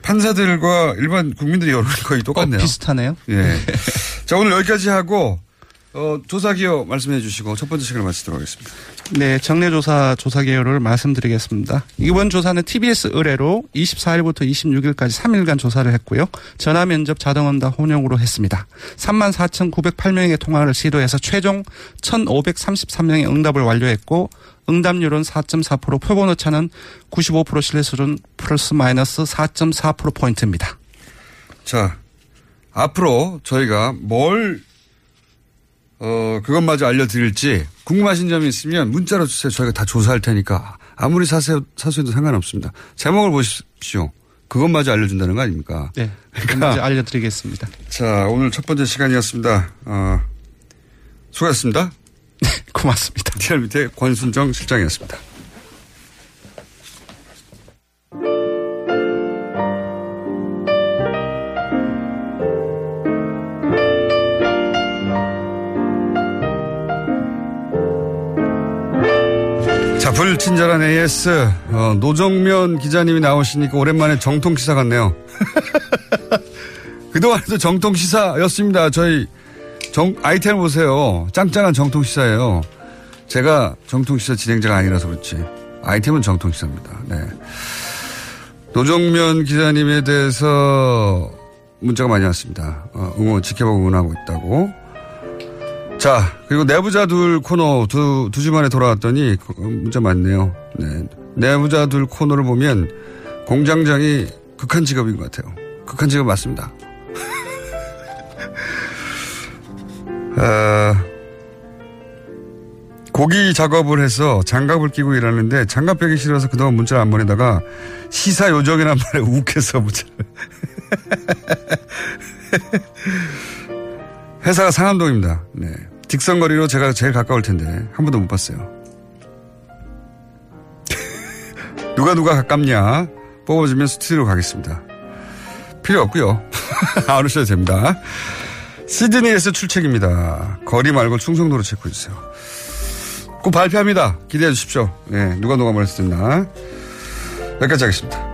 판사들과 일반 국민들의 여론이 거의 똑같네요. 어, 비슷하네요. 예. 자 오늘 여기까지 하고 어, 조사 기호 말씀해 주시고 첫 번째 시간을 마치도록 하겠습니다. 네, 정례조사 조사 개요를 말씀드리겠습니다. 이번 조사는 TBS 의뢰로 24일부터 26일까지 3일간 조사를 했고요. 전화 면접 자동 응답 혼용으로 했습니다. 34,908명의 통화를 시도해서 최종 1,533명의 응답을 완료했고 응답률은 4.4% 표본 오차는 95% 신뢰 수준 플러스 마이너스 4.4% 포인트입니다. 자 앞으로 저희가 뭘 어, 그것마저 알려드릴지 궁금하신 점이 있으면 문자로 주세요. 저희가 다 조사할 테니까 아무리 사세, 사수해도 상관없습니다. 제목을 보십시오. 그것마저 알려준다는 거 아닙니까? 네. 그러니까 알려드리겠습니다. 자, 오늘 첫 번째 시간이었습니다. 어, 수고하셨습니다. 고맙습니다. 디얼 밑에 권순정 실장이었습니다. 불친절한 AS. 어, 노정면 기자님이 나오시니까 오랜만에 정통 시사 같네요. 그동안에도 정통 시사였습니다. 저희 정, 아이템 보세요. 짱짱한 정통 시사예요. 제가 정통 시사 진행자가 아니라서 그렇지. 아이템은 정통 시사입니다. 네. 노정면 기자님에 대해서 문자가 많이 왔습니다. 어, 응원, 지켜보고 응원하고 있다고. 자, 그리고 내부자 둘 코너 두, 두 주 만에 돌아왔더니 그, 문자 많네요. 네. 내부자 둘 코너를 보면 공장장이 극한 직업인 것 같아요. 극한 직업 맞습니다. 어, 고기 작업을 해서 장갑을 끼고 일하는데 장갑 빼기 싫어서 그동안 문자를 안 보내다가 시사 요정이란 말에 욱해서 문자를. 회사가 상암동입니다. 네. 직선거리로 제가 제일 가까울 텐데 한 번도 못 봤어요. 누가 누가 가깝냐 뽑아주면 스튜디오로 가겠습니다. 필요 없고요. 안 오셔도 됩니다. 시드니에서 출첵입니다. 거리 말고 충성도로 체크해주세요. 꼭 발표합니다. 기대해 주십시오. 네, 누가 누가 뭐랬었나 여기까지 하겠습니다.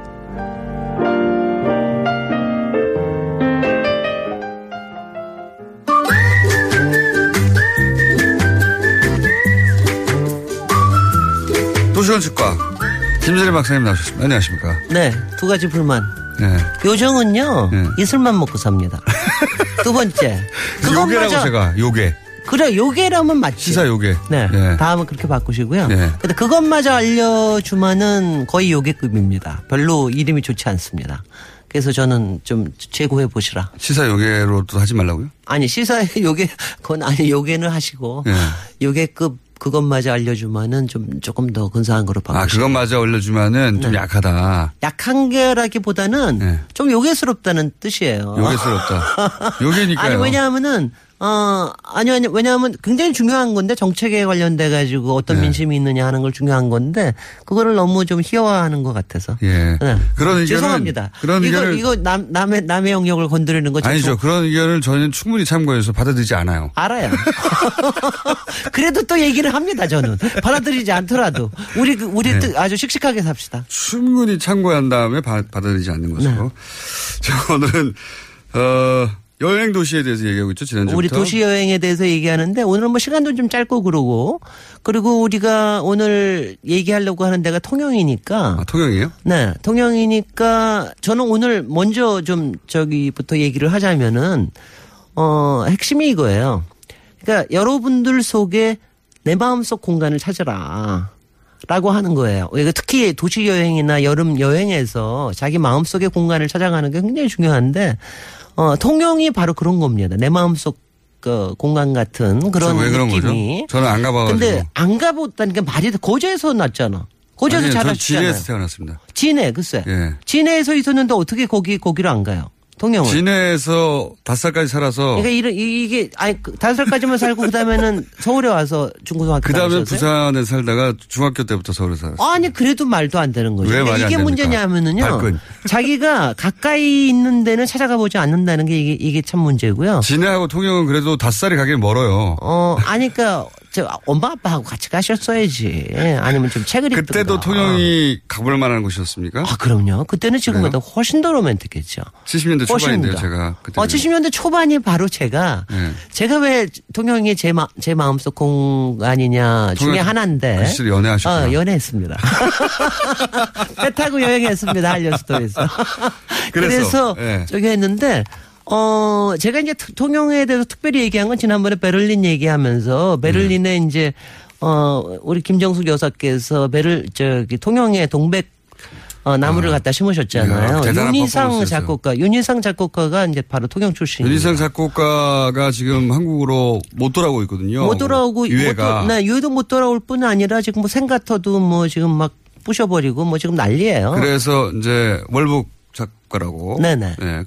김재래 박사님 나오셨습니다. 안녕하십니까. 네, 두 가지 불만. 네. 요정은요, 네. 이슬만 먹고 삽니다. 두 번째. 요괴라고 그것마저- 제가 요괴. 그래, 요괴라면 맞지. 시사 요괴. 네. 네. 다음은 그렇게 바꾸시고요. 네. 근데 그것마저 알려주면은 거의 요괴급입니다. 별로 이름이 좋지 않습니다. 그래서 저는 좀 제고해 보시라. 시사 요괴로 또 하지 말라고요? 아니 시사의 요괴 그건 아니 요괴는 하시고 네. 요괴급 그것마저 알려주면은 좀 조금 더 근사한 거로 바꾸시라. 아, 그것마저 올려주면은 좀 네. 약하다. 약한 게라기보다는 좀 요괴스럽다는 뜻이에요. 네. 요괴스럽다. 요괴니까요. 아니 왜냐하면은 어 아니 아니 왜냐하면 굉장히 중요한 건데 정책에 관련돼 가지고 어떤 네. 민심이 있느냐 하는 걸 중요한 건데 그거를 너무 좀 희화화하는 것 같아서. 예. 네. 그런 의견은 죄송합니다. 그런 이거 의견을 이거 남 남의 남의 영역을 건드리는 거 아니죠. 그런 의견을 저는 충분히 참고해서 받아들이지 않아요. 알아요. 그래도 또 얘기를 합니다, 저는. 받아들이지 않더라도. 우리, 그- 우리 네. 뜻 아주 씩씩하게 삽시다. 충분히 참고한 다음에 바, 받아들이지 않는 네. 것으로. 자, 오늘은 어, 여행 도시에 대해서 얘기하고 있죠. 지난주부터. 우리 도시 여행에 대해서 얘기하는데 오늘은 뭐 시간도 좀 짧고 그러고 그리고 우리가 오늘 얘기하려고 하는 데가 통영이니까. 아, 통영이에요? 네, 통영이니까 저는 오늘 먼저 좀 저기부터 얘기를 하자면은 어 핵심이 이거예요. 그러니까 여러분들 속에 내 마음속 공간을 찾아라. 라고 하는 거예요. 이거 특히 도시 여행이나 여름 여행에서 자기 마음속의 공간을 찾아가는 게 굉장히 중요한데 어 통영이 바로 그런 겁니다. 내 마음속 그 공간 같은 그런 왜 그런 느낌이. 거죠? 저는 안 가봐가지고. 근데 안 가봤다는 게 말이 돼. 고제에서 났잖아. 고제에서 자라셨잖아요. 진해에서 태어났습니다. 진해 글쎄. 예. 진해에서 있었는데 어떻게 거기 거기로 안 가요? 통영은. 진해에서 다섯 살까지 살아서 그러니까 이런 이- 이게 아니 그 다섯 살까지만 살고 그 다음에는 서울에 와서 중고등학교 그 다음에? 부산에 살다가 중학교 때부터 서울에 살았어요. 아니 그래도 말도 안 되는 거죠. 왜 그러니까 말이 안 이게? 문제냐면은요. 발끈. 자기가 가까이 있는 데는 찾아가 보지 않는다는 게 이게, 이게 참 문제고요. 진해하고 통영은 그래도 다섯 살이 가긴 멀어요. 어, 아니, 그니까, 저, 엄마, 아빠하고 같이 가셨어야지. 아니면 좀 책을 읽든가. 그때도 통영이 가볼 만한 곳이었습니까? 아, 그럼요. 그때는 지금보다 훨씬 더 로맨틱했죠. 70년대 훨씬 초반인데요, 더. 제가. 그때. 어, 70년대 초반이 바로 제가, 네. 제가 왜 통영이 제, 마, 제 마음속 공간이냐 중에 하나인데. 그 시절에 연애하셨구나. 어, 연애했습니다. 배 타고 여행했습니다. 한려스토에서. 그래서, 그래서, 예. 저기 했는데, 어, 제가 이제 트- 통영에 대해서 특별히 얘기한 건 지난번에 베를린 얘기하면서 베를린에 네. 이제, 어, 우리 김정숙 여사께서 베를, 저기, 통영에 동백 어, 나무를 갖다 이야, 심으셨잖아요. 대단한 윤희상. 작곡가, 윤희상 작곡가가 이제 바로 통영 출신입니다. 윤희상 작곡가가 지금 한국으로 못 돌아오고 있거든요. 못 돌아오고 유해가. 못, 도- 네, 유해도 못 돌아올 뿐 아니라 지금 뭐 생가터도 뭐 지금 막 부셔버리고 뭐 지금 난리예요. 그래서 이제 월북 작가라고. 네네. 네.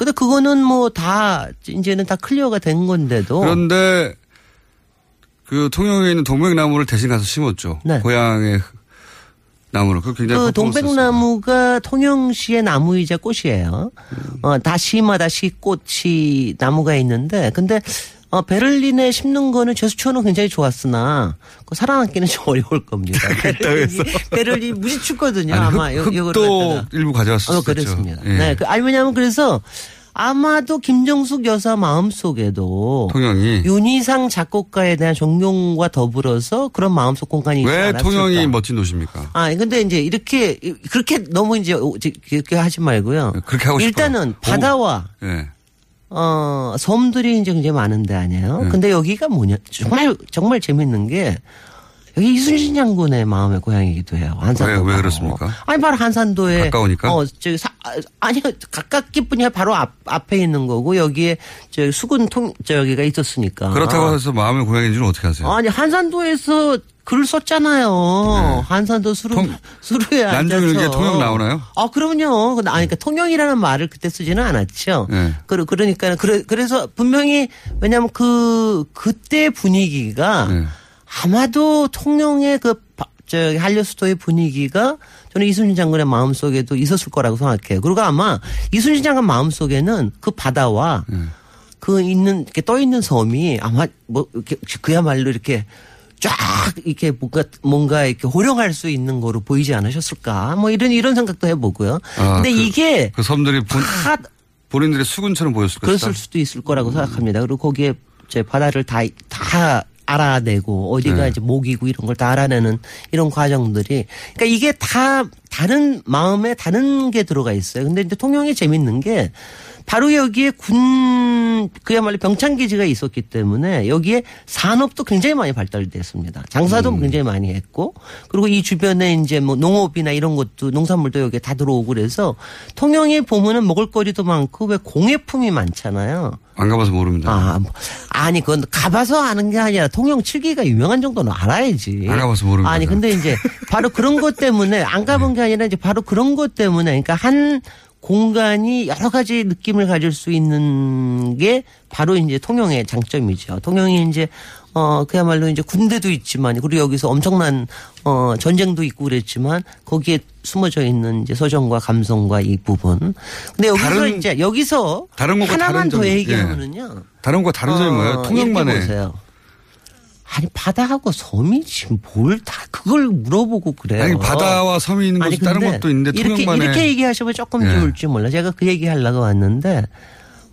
근데 그거는 뭐 다 이제는 다 clear가 된 건데도 그런데 그 통영에 있는 동백나무를 대신 가서 심었죠. 고향의 나무를. 그 굉장히 그. 동백나무가 통영시의 나무이자 꽃이에요. 어, 다 시마다 시 꽃이 나무가 있는데 근데 어, 베를린에 심는 거는 제수초는 굉장히 좋았으나 그 살아남기는 좀 어려울 겁니다. 베를린이, 베를린 무지 춥거든요. 아니, 아마 흙도 갖다가. 일부 가져왔었죠. 어, 그렇습니다. 예. 네. 그, 아니, 왜냐면 그래서 아마도 김정숙 여사 마음속에도 통영이 윤희상 작곡가에 대한 존경과 더불어서 그런 마음속 공간이 왜 않았을까. 통영이 멋진 도시입니까? 아, 근데 이제 이렇게 그렇게 너무 이제 오- 그렇게 하지 말고요. 그렇게 하고 싶어요. 일단은 오. 바다와 예. 어, 섬들이 이제 굉장히 많은데 아니에요. 네. 근데 여기가 뭐냐 정말 정말 재밌는 게 이순신 장군의 마음의 고향이기도 해요. 한산도. 왜, 왜. 그렇습니까? 아니 바로 한산도에 가까우니까? 어, 저기 사, 아, 아니 가깝기 뿐이야 바로 앞 앞에 있는 거고 여기에 저 수군 통 저기가 있었으니까. 그렇다고 해서 마음의 고향인 줄은 어떻게 아세요? 아니 한산도에서 글을 썼잖아요. 한산도 수루 수루에 앉아서. 네. 난중일기에 통영 나오나요? 아 그럼요. 아니 그러니까 통영이라는 말을 그때 쓰지는 않았죠. 네. 그러 그러니까 그래 그래서 분명히 왜냐하면 그 그때 분위기가 네. 아마도 통영의 그 바- 저기 한려수도의 분위기가 저는 이순신 장군의 마음 속에도 있었을 거라고 생각해요. 그리고 아마 이순신 장군 마음 속에는 그 바다와 네. 그 있는 이렇게 떠 있는 섬이 아마 뭐 이렇게 그야말로 이렇게 쫙 이렇게 뭔가 뭔가 이렇게 호령할 수 있는 거로 보이지 않으셨을까? 뭐 이런 이런 생각도 해보고요. 아, 근데 그- 이게 그 섬들이 본, 본인들의 수군처럼 보였을 것이다. 그랬을 수도 있을 거라고 생각합니다. 그리고 거기에 제 바다를 다, 다 알아내고 어디가 네. 이제 목이고 이런 걸 다 알아내는 이런 과정들이 그러니까 이게 다 다른 마음에 다른 게 들어가 있어요. 근데 이제 통영이 재밌는 게 바로 여기에 군 그야말로 병창 기지가 있었기 때문에 여기에 산업도 굉장히 많이 발달됐습니다. 장사도 음. 굉장히 많이 했고 그리고 이 주변에 이제 뭐 농업이나 이런 것도 농산물도 여기에 다 들어오고 그래서 통영에 보면은 먹을거리도 많고 왜 공예품이 많잖아요. 안 가봐서 모릅니다. 아, 뭐, 아니 그건 가봐서 아는 게 아니라 통영 칠기가 유명한 정도는 알아야지. 안 가봐서 모릅니다. 아니 근데 이제 바로 그런 것 때문에 안 가본 게 아니라 이제 바로 그런 것 때문에 그러니까 한 공간이 여러 가지 느낌을 가질 수 있는 게 바로 이제 통영의 장점이죠. 통영이 이제 어 그야말로 이제 군대도 있지만 그리고 여기서 엄청난 어 전쟁도 있고 그랬지만 거기에 숨어져 있는 이제 서정과 감성과 이 부분. 근데 여기서 다른- 이제 여기서 다른 하나만 다른 더 점, 얘기하면은요. 다른 거 다른 점이 뭐예요? 어, 통영만의. 아니 바다하고 섬이 지금 뭘 다 그걸 물어보고 그래요. 아니 바다와 섬이 있는 아니, 곳이 다른 것도 있는데 이렇게 이렇게 얘기하시면 조금 예. 좋을지 몰라. 제가 그 얘기 하려고 왔는데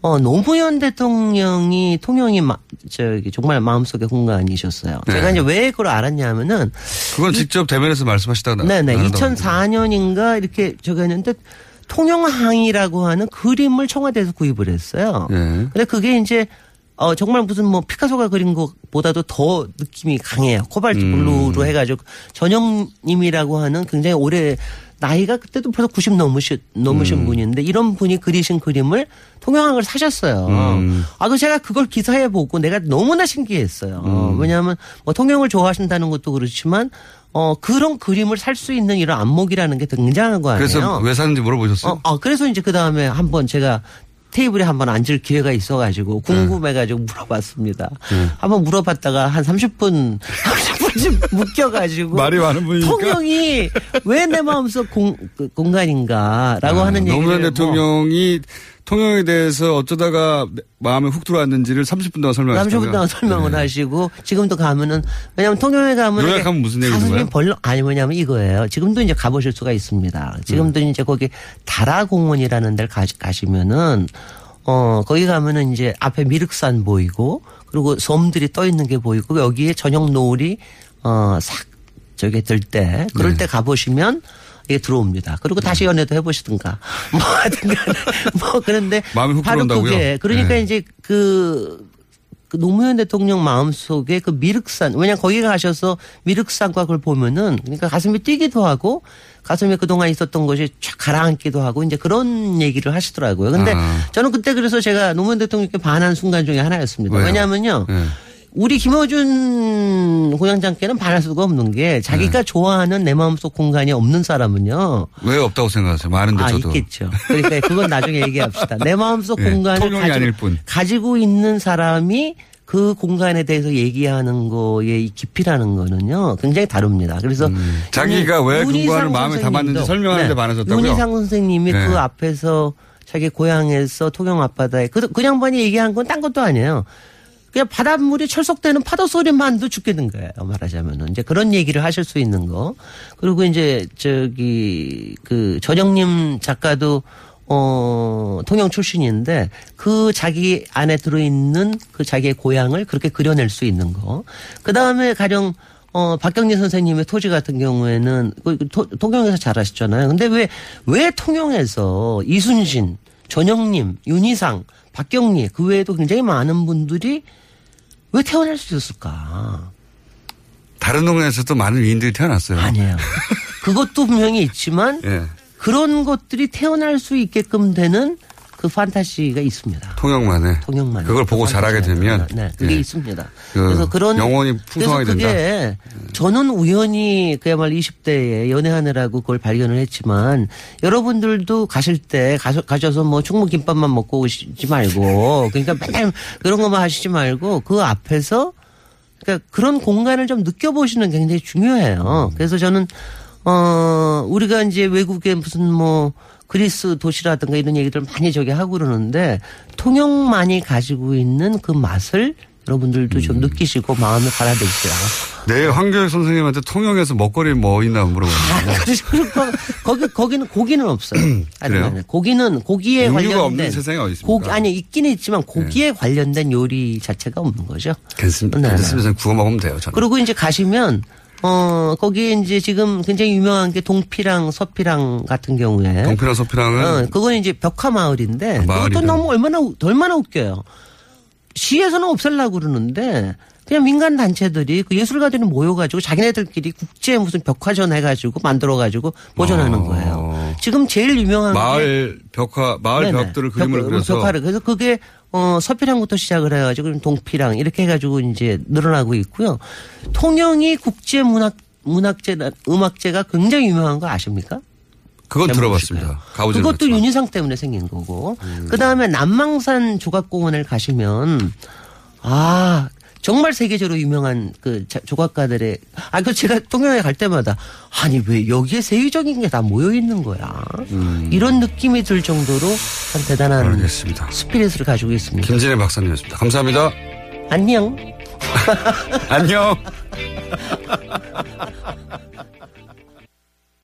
어 노무현 대통령이 통영이 마, 저기 정말 마음속의 공간이셨어요. 네. 제가 이제 왜 그걸 알았냐면은 그건 직접 대면에서 말씀하시다가 네네 나누다 2004년인가 이렇게 저기 했는데 통영항이라고 하는 그림을 청와대에서 구입을 했어요. 예. 근데 그게 이제 어 정말 무슨 뭐 피카소가 그린 것보다도 더 느낌이 강해요. 코발트 음. 블루로 해가지고 전영님이라고 하는 굉장히 오래 나이가 그때도 벌써 90 넘으신 넘으신 음. 분인데 이런 분이 그리신 그림을 통영항을 사셨어요. 음. 아, 그 제가 그걸 기사에 보고 내가 너무나 신기했어요. 음. 왜냐하면 뭐 통영을 좋아하신다는 것도 그렇지만 어 그런 그림을 살 수 있는 이런 안목이라는 게 굉장한 거 아니에요. 그래서 왜 사는지 물어보셨어요? 어, 어, 그래서 이제 그 다음에 한번 제가 테이블에 한번 앉을 기회가 있어가지고 궁금해가지고 물어봤습니다. 네. 한번 물어봤다가 한 30분, 30분쯤 묶여가지고. 말이 많은 분이니까. 통영이 왜 내 마음속 공, 그 공간인가라고 하는 얘기를. 아, 노무현 뭐 대통령이 통영에 대해서 어쩌다가 마음에 훅 들어왔는지를 30분 동안 설명하셨어요. 30분 동안 설명을 하시고 지금도 가면은 왜냐면 통영에 가면 네. 요약하면 무슨 얘기인 가슴이 거예요? 벌렁 아니 뭐냐면 이거예요. 지금도 이제 가보실 수가 있습니다. 지금도 음. 이제 거기 다라공원이라는 데를 가, 가시면은 어 거기 가면은 이제 앞에 미륵산 보이고 그리고 섬들이 떠 있는 게 보이고 여기에 저녁 노을이 어싹 저기 들때 그럴 네. 때 가보시면 이게 들어옵니다. 그리고 다시 연애도 해보시든가 뭐 하든가 뭐 그런데 바로 들어온다고요? 그게 그러니까 네. 이제 그, 그 노무현 대통령 마음속에 그 미륵산 왜냐면 거기 가셔서 미륵산과 그걸 보면은 그러니까 가슴이 뛰기도 하고 가슴에 그동안 있었던 것이 쫙 가라앉기도 하고 이제 그런 얘기를 하시더라고요. 근데 아. 저는 그때 그래서 제가 노무현 대통령께 반한 순간 중에 하나였습니다. 왜요? 왜냐하면요. 네. 우리 김어준 고향장께는 반할 수가 없는 게 네. 자기가 좋아하는 내 마음속 공간이 없는 사람은요. 왜 없다고 생각하세요? 많은데 아, 저도. 있겠죠. 그러니까 그건 나중에 얘기합시다. 내 마음속 네, 공간을 가지고, 뿐. 가지고 있는 사람이 그 공간에 대해서 얘기하는 거의 이 깊이라는 거는요 굉장히 다릅니다. 그래서 음. 자기가 왜 윤희상 공간을 마음에 담았는지 선생님도, 설명하는 데 반하셨다고요? 윤희상 선생님이 네. 그 앞에서 자기 고향에서 통영 앞바다에 그, 그 양반이 얘기한 건 딴 것도 아니에요. 그냥 바닷물이 철석되는 파도 소리만도 죽겠는 거예요. 말하자면은. 이제 그런 얘기를 하실 수 있는 거. 그리고 이제 저기 그 전영님 작가도 어, 통영 출신인데 그 자기 안에 들어있는 그 자기의 고향을 그렇게 그려낼 수 있는 거. 그 다음에 가령 어, 박경리 선생님의 토지 같은 경우에는 그 토- 통영에서 잘하셨잖아요. 근데 왜, 왜 통영에서 이순신, 전영님, 윤희상, 박경리 그 외에도 굉장히 많은 분들이 왜 태어날 수 있었을까? 다른 동네에서도 많은 위인들이 태어났어요. 아니에요. 그것도 분명히 있지만 예. 그런 것들이 태어날 수 있게끔 되는 그 판타지가 있습니다. 통영만에. 통영만. 그걸 보고 자라게 되면. 네, 그게 예. 있습니다. 그 그래서 그런 영혼이 풍성하게 그래서 그게 된다. 저는 우연히 그야말로 20대에 연애하느라고 그걸 발견을 했지만 여러분들도 가실 때 가셔, 가셔서 뭐 충무김밥만 먹고 오시지 말고 그러니까 맨날 그런 것만 하시지 말고 그 앞에서 그러니까 그런 공간을 좀 느껴보시는 게 굉장히 중요해요. 그래서 저는 어 우리가 이제 외국에 무슨 뭐 그리스 도시라든가 이런 얘기들 많이 저기 하고 그러는데 통영만이 가지고 있는 그 맛을 여러분들도 좀 느끼시고 마음에 받아들이세요. 내일 황교익 선생님한테 통영에서 먹거리 뭐 있나 물어봤는데. 그리고 거기 거기는 고기는 없어요. 아니, 그래요? 고기는 고기에 관련된 없는 세상에 어디 있습니까? 네. 고기 아니 있기는 있지만 고기에 관련된 요리 자체가 없는 거죠. 괜찮습니다. 네, 네. 괜찮습니다. 구워 먹으면 돼요. 저는. 그리고 이제 가시면 어, 거기에 이제 지금 굉장히 유명한 게 동피랑 서피랑 같은 경우에. 동피랑 서피랑은 어, 그건 이제 벽화 마을인데. 마을이다. 그것도 너무 얼마나, 웃- 얼마나 웃겨요. 시에서는 없애려고 그러는데 그냥 민간 단체들이 그 예술가들이 모여가지고 자기네들끼리 국제 무슨 벽화전 해가지고 만들어가지고 보존하는 거예요. 지금 제일 유명한 게 어. 마을 벽화, 마을 네네. 벽들을 그림을 벽- 그려서 벽화를 그래서 그게 어 서피랑부터 시작을 해가지고 동피랑 이렇게 해가지고 이제 늘어나고 있고요. 통영이 국제 문학 문학제 음악제가 굉장히 유명한 거 아십니까? 그건. 들어봤습니다. 그것도 않았지만. 윤희상 때문에 생긴 거고. 그 다음에 남망산 조각공원을 가시면 아 정말 세계적으로 유명한 그 자- 조각가들의 아 그 제가 통영에 갈 때마다 아니 왜 여기에 세계적인 게 다 모여 있는 거야. 이런 느낌이 들 정도로 참 대단한 음. 알겠습니다. 스피릿을 가지고 있습니다. 김진애 박사님이었습니다. 감사합니다. 안녕. 안녕.